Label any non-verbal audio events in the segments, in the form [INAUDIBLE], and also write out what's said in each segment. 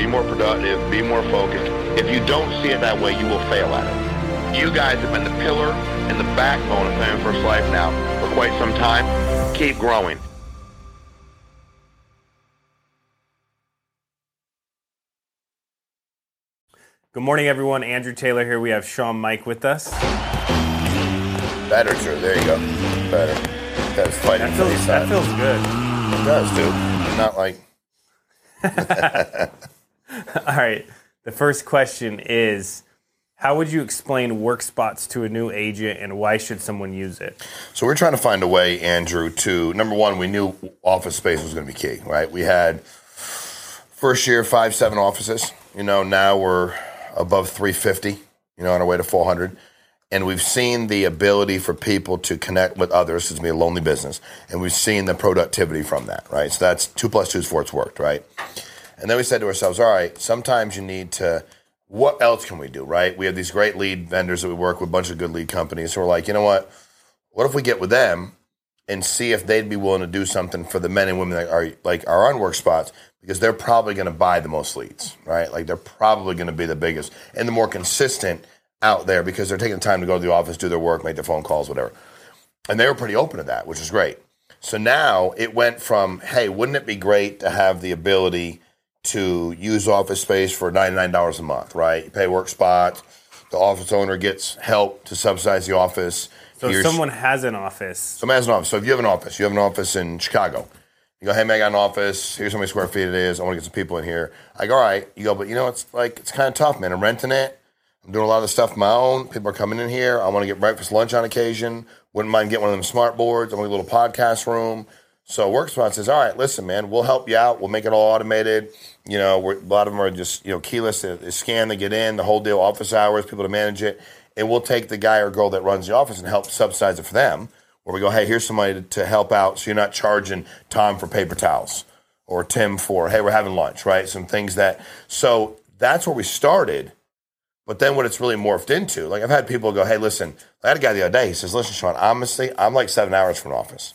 Be more productive. Be more focused. If you don't see it that way, you will fail at it. You guys have been the pillar and the backbone of Family First Life now for quite some time. Keep growing. Good morning, everyone. Andrew Taylor here. We have Shawn Meaike with us. Better, sure. There you go. Better. That's fighting That for feels, these that sides. feels good. It does, dude. Not like [LAUGHS] [LAUGHS] All right. The first question is How would you explain WorkSpots to a new agent and why should someone use it? So we're trying to find a way, Andrew, to number one, we knew office space was going to be key, right? We had first year five, seven offices. You know, now we're above 350. You know, on our way to 400. And we've seen the ability for people to connect with others. It's to be a lonely business. And we've seen the productivity from that, right? So that's two plus two is four, it's worked, right? And then we said to ourselves, all right, sometimes you need to, what else can we do, right? We have these great lead vendors that we work with, a bunch of good lead companies. So we're like, you know what? What if we get with them and see if they'd be willing to do something for the men and women that are like are on WorkSpots because they're probably going to buy the most leads, right? Like they're probably going to be the biggest and the more consistent out there because they're taking the time to go to the office, do their work, make their phone calls, whatever. And they were pretty open to that, which is great. So now it went from, hey, wouldn't it be great to have the ability to use office space for $99 a month, right? You pay WorkSpots, the office owner gets help to subsidize the office. So if someone has an office, Someone has an office. So if you have an office, you have an office in Chicago. You go, hey man, I got an office. Here's how many square feet it is. I want to get some people in here. I go, all right. You go, but you know, it's like it's kind of tough, man. I'm renting it. I'm doing a lot of the stuff my own. People are coming in here. I want to get breakfast, lunch on occasion. Wouldn't mind getting one of them smart boards. I want a little podcast room. So WorkSpot says, all right, listen, man, we'll help you out. We'll make it all automated. You know, a lot of them are just you know keyless. They, they scan, they get in, the whole deal, office hours, people to manage it, and we'll take the guy or girl that runs the office and help subsidize it for them. Where we go, hey, here's somebody to, to help out, so you're not charging Tom for paper towels or Tim for, hey, we're having lunch, right? Some things that. So that's where we started. But then what it's really morphed into, like I've had people go, hey, listen, I had a guy the other day. He says, listen, Shawn, honestly, I'm like seven hours from an office,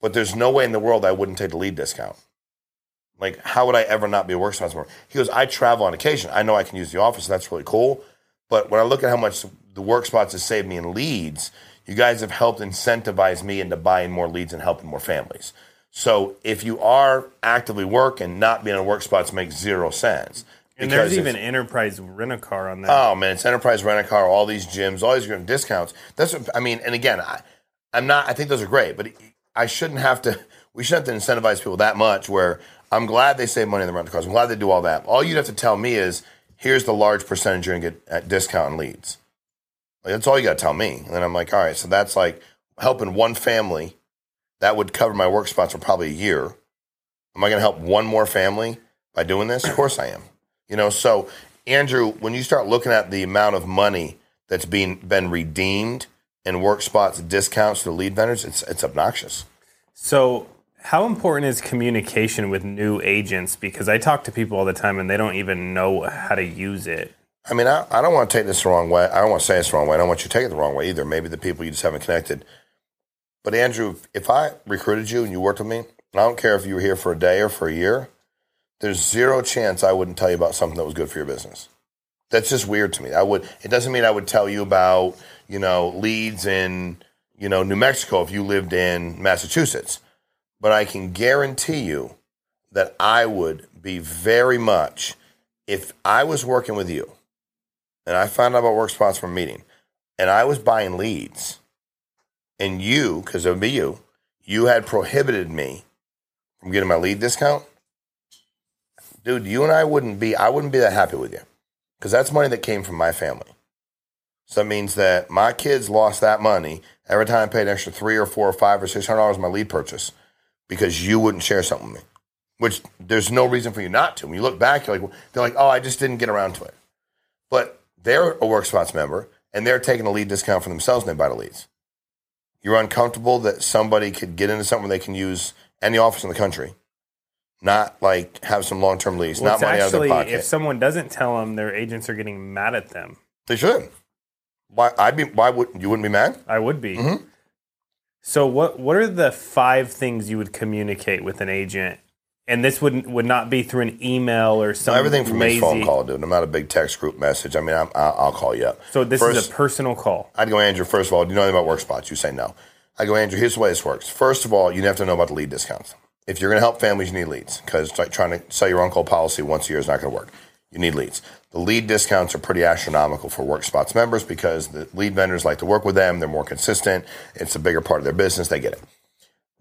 but there's no way in the world I wouldn't take the lead discount. Like, how would I ever not be a workspace more? He goes, I travel on occasion. I know I can use the office. That's really cool. But when I look at how much the WorkSpots have saved me in leads, you guys have helped incentivize me into buying more leads and helping more families. So if you are actively working, not being on WorkSpots makes zero sense. and there's even enterprise rent a car on that. Oh man, it's enterprise rent a car, all these gyms, all these different discounts. That's what I mean. And again, I, I'm not. I think those are great, but I shouldn't have to. We shouldn't have to incentivize people that much. Where I'm glad they save money on the rental cars. I'm glad they do all that. All you'd have to tell me is here's the large percentage you're gonna get at discount and leads. Like, that's all you got to tell me. And then I'm like, all right, so that's like helping one family. That would cover my WorkSpots for probably a year. Am I to help one more family by doing this? Of course I am. You know, so Andrew, when you start looking at the amount of money that's being been redeemed in WorkSpots discounts to lead vendors, it's it's obnoxious. So, how important is communication with new agents? Because I talk to people all the time and they don't even know how to use it. I mean, I, I don't want to take this the wrong way. I don't want to say this the wrong way. I don't want you to take it the wrong way either. Maybe the people you just haven't connected. But Andrew, if I recruited you and you worked with me, and I don't care if you were here for a day or for a year, there's zero chance I wouldn't tell you about something that was good for your business. That's just weird to me. I would. It doesn't mean I would tell you about you know leads in you know New Mexico if you lived in Massachusetts, but I can guarantee you that I would be very much if I was working with you and I found out about WorkSpots from meeting and I was buying leads and you, because it would be you, you had prohibited me from getting my lead discount, dude, you and I wouldn't be, I wouldn't be that happy with you because that's money that came from my family. So that means that my kids lost that money every time I paid an extra three or four or five or six hundred dollars my lead purchase because you wouldn't share something with me. which there's no reason for you not to. When you look back, you're like, they're like, oh, I just didn't get around to it. But they're a WorkSpots member and they're taking a lead discount for themselves and they buy the leads. You're uncomfortable that somebody could get into something where they can use any office in the country, not like have some long term lease, Well, not money out of their actually, pocket. if someone doesn't tell them, their agents are getting mad at them. they should. Why? I'd be. Why would you wouldn't be mad? I would be. Mm-hmm. So what what are the five things you would communicate with an agent? And this would would not be through an email or some Everything from lazy. me phone call, dude. I'm not a big text group message. I mean, I'm, I'll, I'll call you up. So this First- is a personal call. I'd go, Andrew, first of all, do you know anything about WorkSpots? You say no. I go, Andrew, here's the way this works. First of all, you have to know about the lead discounts. If you're going to help families, you need leads because like trying to sell your on-call policy once a year is not going to work. You need leads. The lead discounts are pretty astronomical for WorkSpots members because the lead vendors like to work with them. They're more consistent. It's a bigger part of their business. They get it.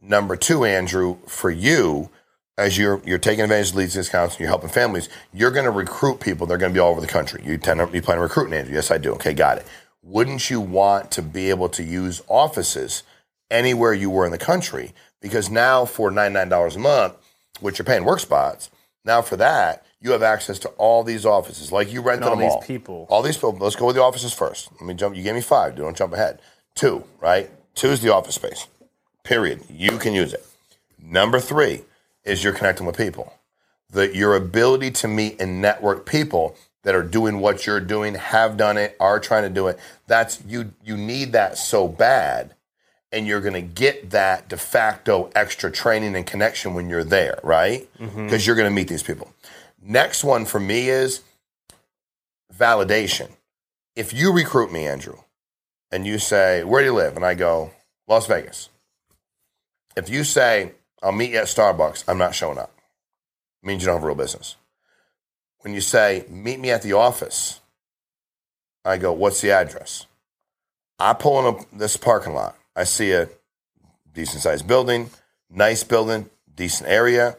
Number two, Andrew, for you, as you're you're taking advantage of leads discounts and you're helping families, you're going to recruit people. They're going to be all over the country. You tend to, you plan on recruiting, Andrew? Yes, I do. Okay, got it. Wouldn't you want to be able to use offices anywhere you were in the country? Because now for ninety nine dollars a month, which you're paying WorkSpots, now for that you have access to all these offices, like you rented all them these all. people. All these people. Let's go with the offices first. Let me jump. You gave me five. Don't jump ahead. Two, right? Two is the office space. Period. You can use it. Number three is you're connecting with people. The, your ability to meet and network people that are doing what you're doing, have done it, are trying to do it. That's you. You need that so bad, and you're going to get that de facto extra training and connection when you're there, right? Mm-hmm. Because you're going to meet these people. Next one for me is validation. If you recruit me, Andrew, and you say, Where do you live? And I go, Las Vegas. If you say, I'll meet you at Starbucks, I'm not showing up. It means you don't have a real business. When you say, Meet me at the office, I go, What's the address? I pull in a, this parking lot. I see a decent sized building, nice building, decent area.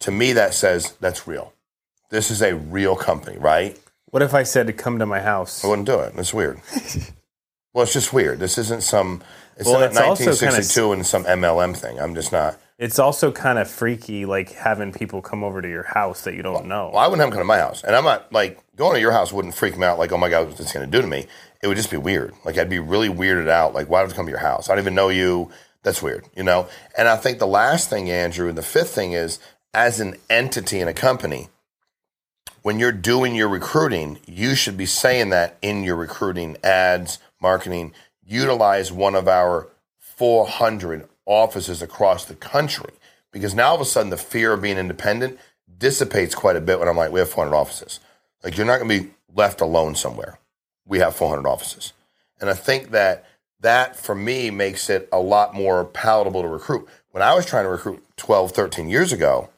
To me, that says that's real. This is a real company, right? What if I said to come to my house? I wouldn't do it. It's weird. [LAUGHS] well, it's just weird. This isn't some. It's Well, not it's also kinda 1962 and some MLM thing. I'm just not. It's also kind of freaky, like having people come over to your house that you don't know. Well, I wouldn't have them come to my house, and I'm not like going to your house wouldn't freak me out. Like, oh my god, what's this going to do to me? It would just be weird. Like, I'd be really weirded out. Like, why would I come to your house? I don't even know you. That's weird, you know. And I think the last thing, Andrew, and the fifth thing is, as an entity in a company, when you're doing your recruiting, you should be saying that in your recruiting ads, marketing. Utilize one of our 400 offices across the country because now all of a sudden the fear of being independent dissipates quite a bit when I'm like, we have 400 offices. Like, you're not going to be left alone somewhere. We have 400 offices. And I think that that for me makes it a lot more palatable to recruit. When I was trying to recruit 12, 13 years ago,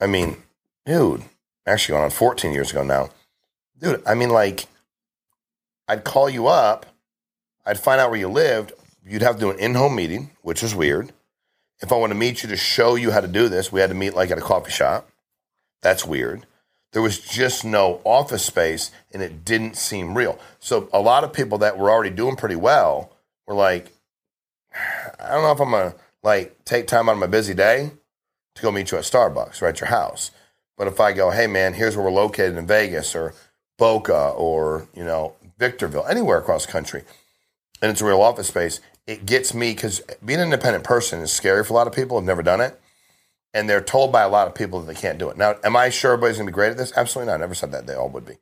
I mean, dude, actually going on 14 years ago now. Dude, I mean, like, I'd call you up, I'd find out where you lived. You'd have to do an in home meeting, which is weird. If I want to meet you to show you how to do this, we had to meet like at a coffee shop. That's weird. There was just no office space and it didn't seem real. So a lot of people that were already doing pretty well were like, [SIGHS] I don't know if I'm gonna like take time out of my busy day to go meet you at Starbucks or at your house. But if I go, hey man, here's where we're located in Vegas or Boca or, you know, Victorville, anywhere across the country, and it's a real office space, it gets me because being an independent person is scary for a lot of people who've never done it. And they're told by a lot of people that they can't do it. Now, am I sure everybody's gonna be great at this? Absolutely not. I never said that they all would be.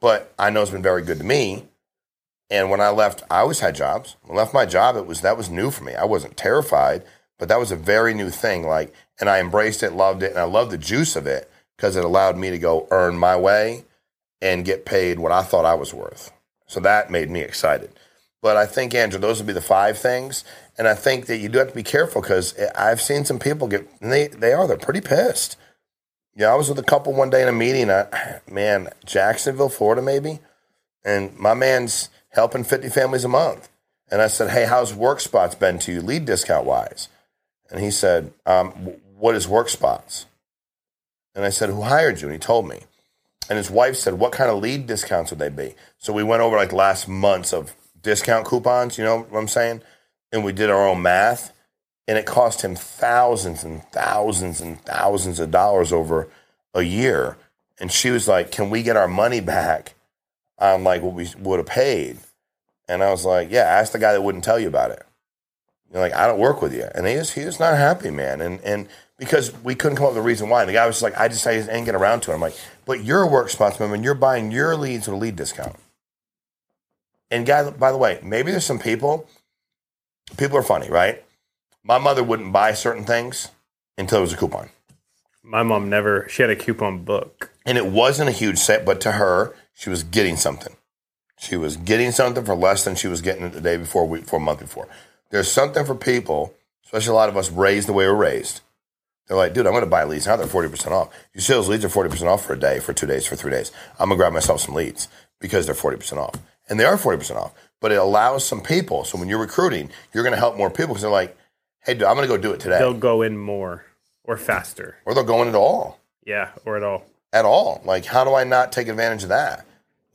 But I know it's been very good to me. And when I left, I always had jobs. When I left my job, it was that was new for me. I wasn't terrified, but that was a very new thing. Like, and I embraced it, loved it, and I loved the juice of it because it allowed me to go earn my way and get paid what I thought I was worth. So that made me excited. But I think, Andrew, those would be the five things. And I think that you do have to be careful because I've seen some people get, and they, they are, they're pretty pissed. Yeah, I was with a couple one day in a meeting, I, [SIGHS] man, Jacksonville, Florida, maybe. And my man's helping 50 families a month. And I said, hey, how's WorkSpots been to you, lead discount wise? And he said, um, what is WorkSpots? And I said, who hired you? And he told me. And his wife said, what kind of lead discounts would they be? So we went over like last months of discount coupons, you know what I'm saying? And we did our own math. and it cost him thousands and thousands and thousands of dollars over a year. And she was like, "Can we get our money back on like what we would have paid?" And I was like, "Yeah, ask the guy that wouldn't tell you about it." You're like, "I don't work with you," and he was he was not happy, man. And and because we couldn't come up with a reason why, and the guy was like, "I just I just ain't get around to it." I'm like, "But you're a WorkSpots member, and you're buying your leads with a lead discount." And guys, by the way, maybe there's some people. People are funny, right? My mother wouldn't buy certain things until it was a coupon. My mom never. She had a coupon book. And it wasn't a huge set, but to her, she was getting something. She was getting something for less than she was getting it the day before, week before, month before. There's something for people, especially a lot of us raised the way we're raised. They're like, dude, I'm going to buy leads. Now they're 40% off. You see those leads are 40% off for a day, for two days, for three days. I'm going to grab myself some leads because they're 40% off. And they are 40% off. But it allows some people. So when you're recruiting, you're going to help more people because they're like, hey, dude, I'm going to go do it today. They'll go in more or faster. or they'll go in at all. Yeah, or at all. at all. Like, how do I not take advantage of that?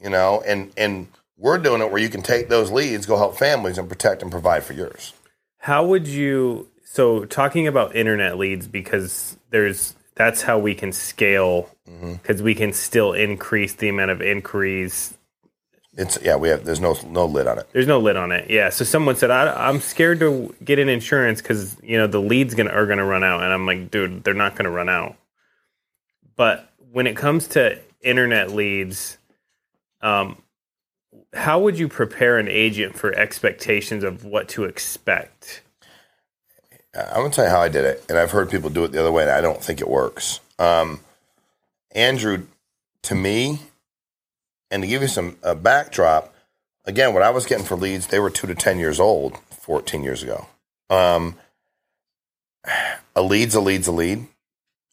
You know, and and we're doing it where you can take those leads, go help families, and protect and provide for yours. How would you? So talking about internet leads because there's that's how we can scale mm-hmm. because we can still increase the amount of inquiries. It's yeah, we have there's no no lid on it. There's no lid on it. Yeah. So someone said I, I'm scared to get an insurance because you know the leads gonna are gonna run out, and I'm like, dude, they're not gonna run out. But when it comes to internet leads, um, how would you prepare an agent for expectations of what to expect? I'm gonna tell you how I did it, and I've heard people do it the other way, and I don't think it works. Um, Andrew, to me, and to give you some backdrop, again, what I was getting for leads, they were two to ten years old, 14 years ago. Um, a lead's a lead's a lead,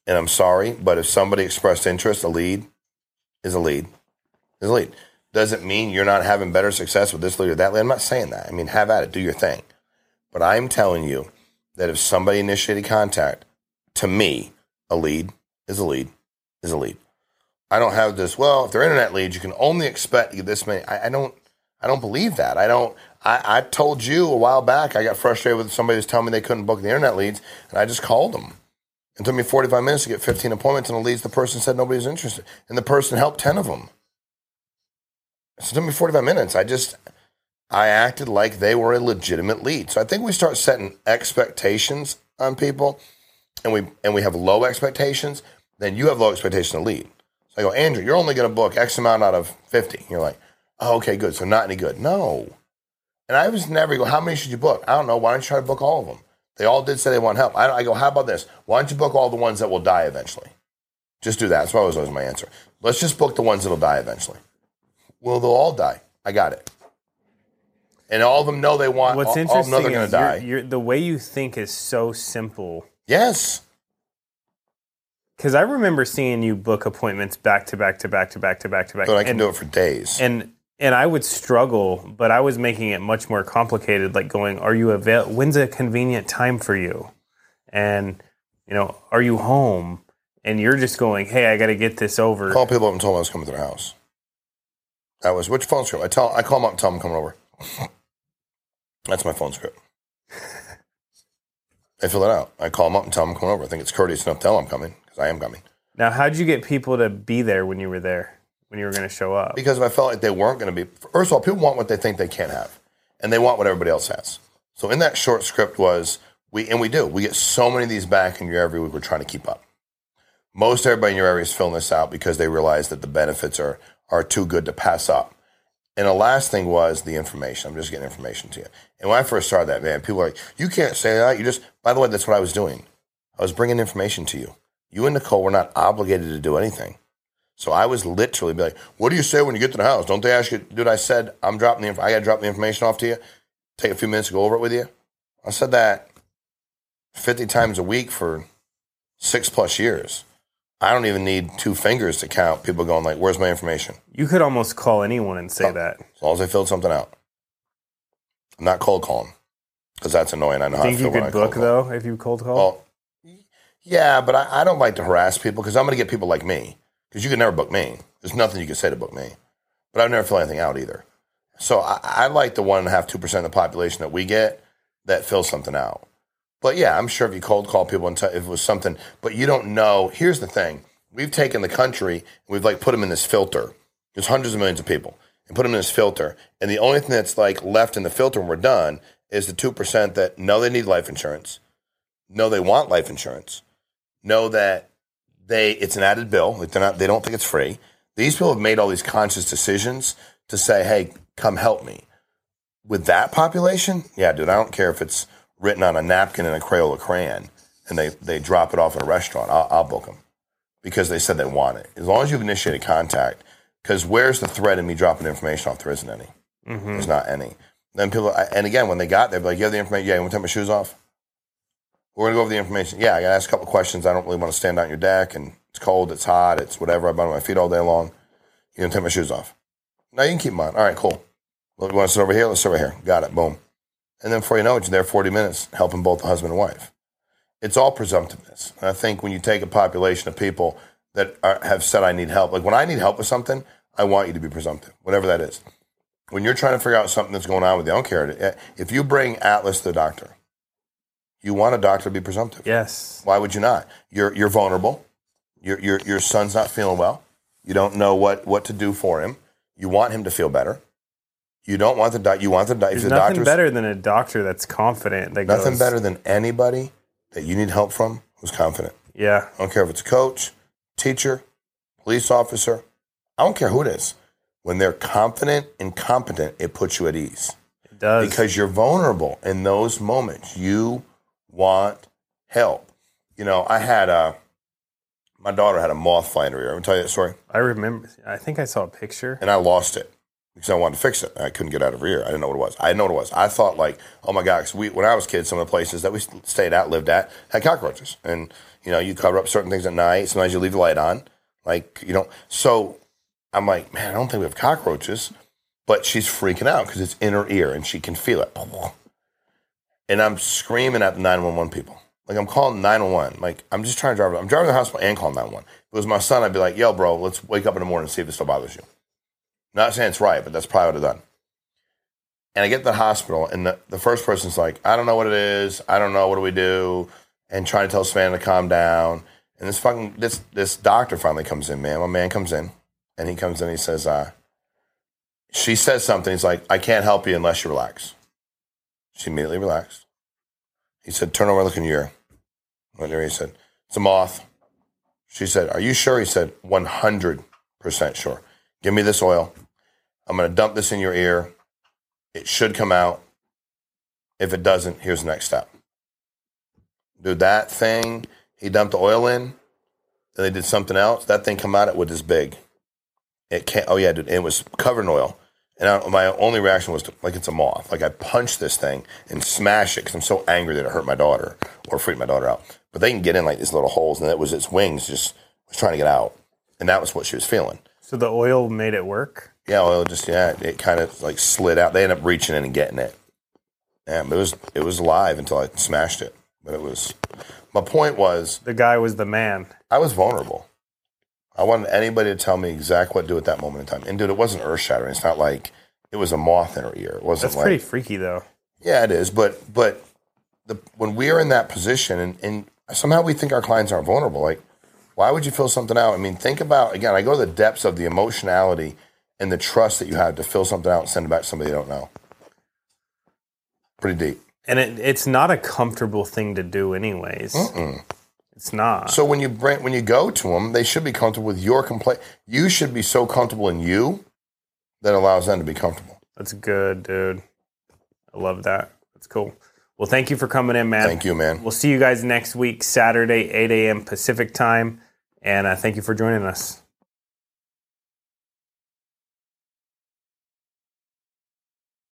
and I'm sorry, but if somebody expressed interest, a lead is a lead is a lead. Doesn't mean you're not having better success with this lead or that lead. I'm not saying that. I mean, have at it, do your thing. But I'm telling you that if somebody initiated contact, to me, a lead is a lead is a lead. I don't have this. Well, if they're internet leads, you can only expect this many. I, I don't. I don't believe that. I don't. I, I told you a while back. I got frustrated with somebody who's telling me they couldn't book the internet leads, and I just called them. It took me 45 minutes to get 15 appointments, and the leads the person said nobody's interested, and the person helped 10 of them. So it took me 45 minutes. I just, I acted like they were a legitimate lead. So I think we start setting expectations on people and we, and we have low expectations, then you have low expectations to lead. I go, Andrew, you're only going to book X amount out of 50. You're like, oh, okay, good. So not any good. No. And I was never go, how many should you book? I don't know. Why don't you try to book all of them? They all did say they want help. I, I go, how about this? Why don't you book all the ones that will die eventually? Just do that. That's always always my answer. Let's just book the ones that'll die eventually. Well, they'll all die. I got it. And all of them know they want. What's all, all of interesting them know they're going is to die. you're, you're, the way you think is so simple. yes. Because I remember seeing you book appointments back to back to back to back to back to back, But I can and, do it for days. and and I would struggle, but I was making it much more complicated. Like going, "Are you avail? When's a convenient time for you?" And you know, "Are you home?" And you're just going, "Hey, I got to get this over." call people up and told them I was coming to their house. That was which phone script? I tell I call them up and tell them I'm coming over. [LAUGHS] That's my phone script. I fill it out. I call them up and tell them I'm coming over. I think it's courteous enough to tell them I'm coming because I am coming. Now, how did you get people to be there when you were there? When you were going to show up? Because if I felt like they weren't going to be, first of all, people want what they think they can't have, and they want what everybody else has. So in that short script was we, and we do. We get so many of these back in your every week. We're trying to keep up. Most everybody in your area is filling this out because they realize that the benefits are are too good to pass up. And the last thing was the information. I'm just getting information to you. And when I first started that, man, people were like, "You can't say that. You just." By the way, that's what I was doing. I was bringing information to you. You and Nicole were not obligated to do anything. So I was literally be like, "What do you say when you get to the house? Don't they ask you, dude? I said I'm dropping the. inf- I got to drop the information off to you. Take a few minutes to go over it with you. I said that fifty times a week for six plus years. I don't even need two fingers to count people going like, "Where's my information?" You could almost call anyone and Oh. say that. As long as they filled something out. I'm not cold calling because that's annoying. I know how Think I feel you could book call. though if you cold call? Well, yeah, but I, I don't like to harass people because I'm going to get people like me because you can never book me. There's nothing you can say to book me, but I've never filled anything out either. So I, I like the one and a half, two percent of the population that we get that fills something out. But yeah, I'm sure if you cold call people and t- if it was something, but you don't know. Here's the thing: we've taken the country we've like put them in this filter. There's hundreds of millions of people and put them in this filter, and the only thing that's like left in the filter when we're done is the two percent that know they need life insurance, know they want life insurance, know that they it's an added bill. Like they're not they don't think it's free. These people have made all these conscious decisions to say, "Hey, come help me." With that population, yeah, dude, I don't care if it's written on a napkin in a Crayola crayon and they, they drop it off at a restaurant. I'll, I'll book them because they said they want it. As long as you've initiated contact, because where's the threat in me dropping information off? There isn't any. Mm-hmm. There's not any. Then people, and again, when they got there, they're like, you have the information? Yeah, you want to take my shoes off? We're going to go over the information. Yeah, I got to ask a couple questions. I don't really want to stand out on your deck and it's cold, it's hot, it's whatever. I've been on my feet all day long. You going to take my shoes off? No, you can keep them on. All right, cool. Well, you want to sit over here? Let's sit over here. Got it. Boom. And then before you know it, you're there 40 minutes helping both the husband and wife. It's all presumptiveness. And I think when you take a population of people that are, have said, I need help, like when I need help with something, I want you to be presumptive, whatever that is. When you're trying to figure out something that's going on with you, I don't care. If you bring Atlas to the doctor, you want a doctor to be presumptive. Yes. Why would you not? You're, you're vulnerable. Your, your, your son's not feeling well. You don't know what, what to do for him. You want him to feel better. You don't want the doc. You want the doc. If There's the nothing better than a doctor that's confident. That nothing goes, better than anybody that you need help from who's confident. Yeah. I don't care if it's a coach, teacher, police officer. I don't care who it is. When they're confident and competent, it puts you at ease It does. because you're vulnerable in those moments. You want help. You know, I had a my daughter had a moth fly in her ear. I'm going to tell you that story, I remember. I think I saw a picture. and I lost it because I wanted to fix it. I couldn't get out of her ear. I didn't know what it was. I didn't know what it was. I thought like, oh my god, we when I was a kid, some of the places that we stayed at, lived at, had cockroaches, and you know, you cover up certain things at night. Sometimes you leave the light on, like you know. So I'm like, man, I don't think we have cockroaches, but she's freaking out because it's in her ear and she can feel it. And I'm screaming at the 911 people. Like I'm calling 911. Like I'm just trying to drive. I'm driving to the hospital and calling 911. If it was my son, I'd be like, yo, bro, let's wake up in the morning and see if it still bothers you. Not saying it's right, but that's probably what I've done. And I get to the hospital, and the, the first person's like, I don't know what it is. I don't know. What do we do? And trying to tell Savannah to calm down. And this fucking this this doctor finally comes in, man. My man comes in, and he comes in. And he says, uh, she says something. He's like, I can't help you unless you relax. She immediately relaxed. He said, Turn over and look in your ear. He said, It's a moth. She said, Are you sure? He said, 100% sure. Give me this oil. I'm going to dump this in your ear. It should come out. If it doesn't, here's the next step. Do that thing, he dumped the oil in, then they did something else. That thing come out, it was this big. It can't, oh yeah, dude, it was covered in oil. And I, my only reaction was to, like it's a moth. Like I punched this thing and smashed it because I'm so angry that it hurt my daughter or freaked my daughter out. But they can get in like these little holes, and it was its wings just was trying to get out, and that was what she was feeling. So the oil made it work. Yeah, oil just yeah, it kind of like slid out. They ended up reaching in and getting it. Yeah, but it was it was alive until I smashed it. But it was my point was The guy was the man. I was vulnerable. I wanted anybody to tell me exactly what to do at that moment in time. And dude, it wasn't earth shattering. It's not like it was a moth in her ear. It wasn't That's like pretty freaky, though. yeah, it is. But but the when we are in that position and, and somehow we think our clients aren't vulnerable, like why would you fill something out? I mean, think about again, I go to the depths of the emotionality and the trust that you have to fill something out and send it back to somebody you don't know. Pretty deep. And it, it's not a comfortable thing to do, anyways. It's not. So when you bring when you go to them, they should be comfortable with your complaint. You should be so comfortable in you that allows them to be comfortable. That's good, dude. I love that. That's cool. Well, thank you for coming in, man. Thank you, man. We'll see you guys next week, Saturday, 8 a.m. Pacific time. And uh, thank you for joining us.